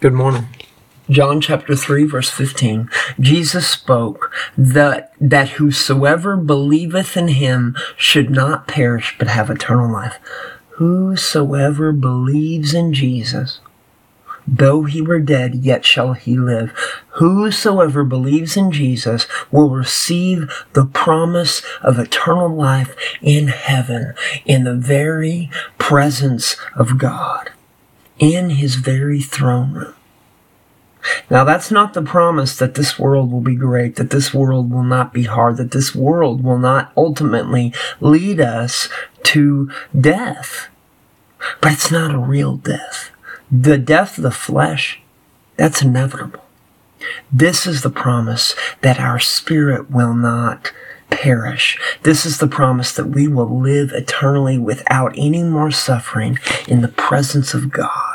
Good morning. John chapter 3 verse 15. Jesus spoke that, that whosoever believeth in him should not perish but have eternal life. Whosoever believes in Jesus, though he were dead, yet shall he live. Whosoever believes in Jesus will receive the promise of eternal life in heaven, in the very presence of God, in his very throne room. Now, that's not the promise that this world will be great, that this world will not be hard, that this world will not ultimately lead us to death. But it's not a real death. The death of the flesh, that's inevitable. This is the promise that our spirit will not perish. This is the promise that we will live eternally without any more suffering in the presence of God.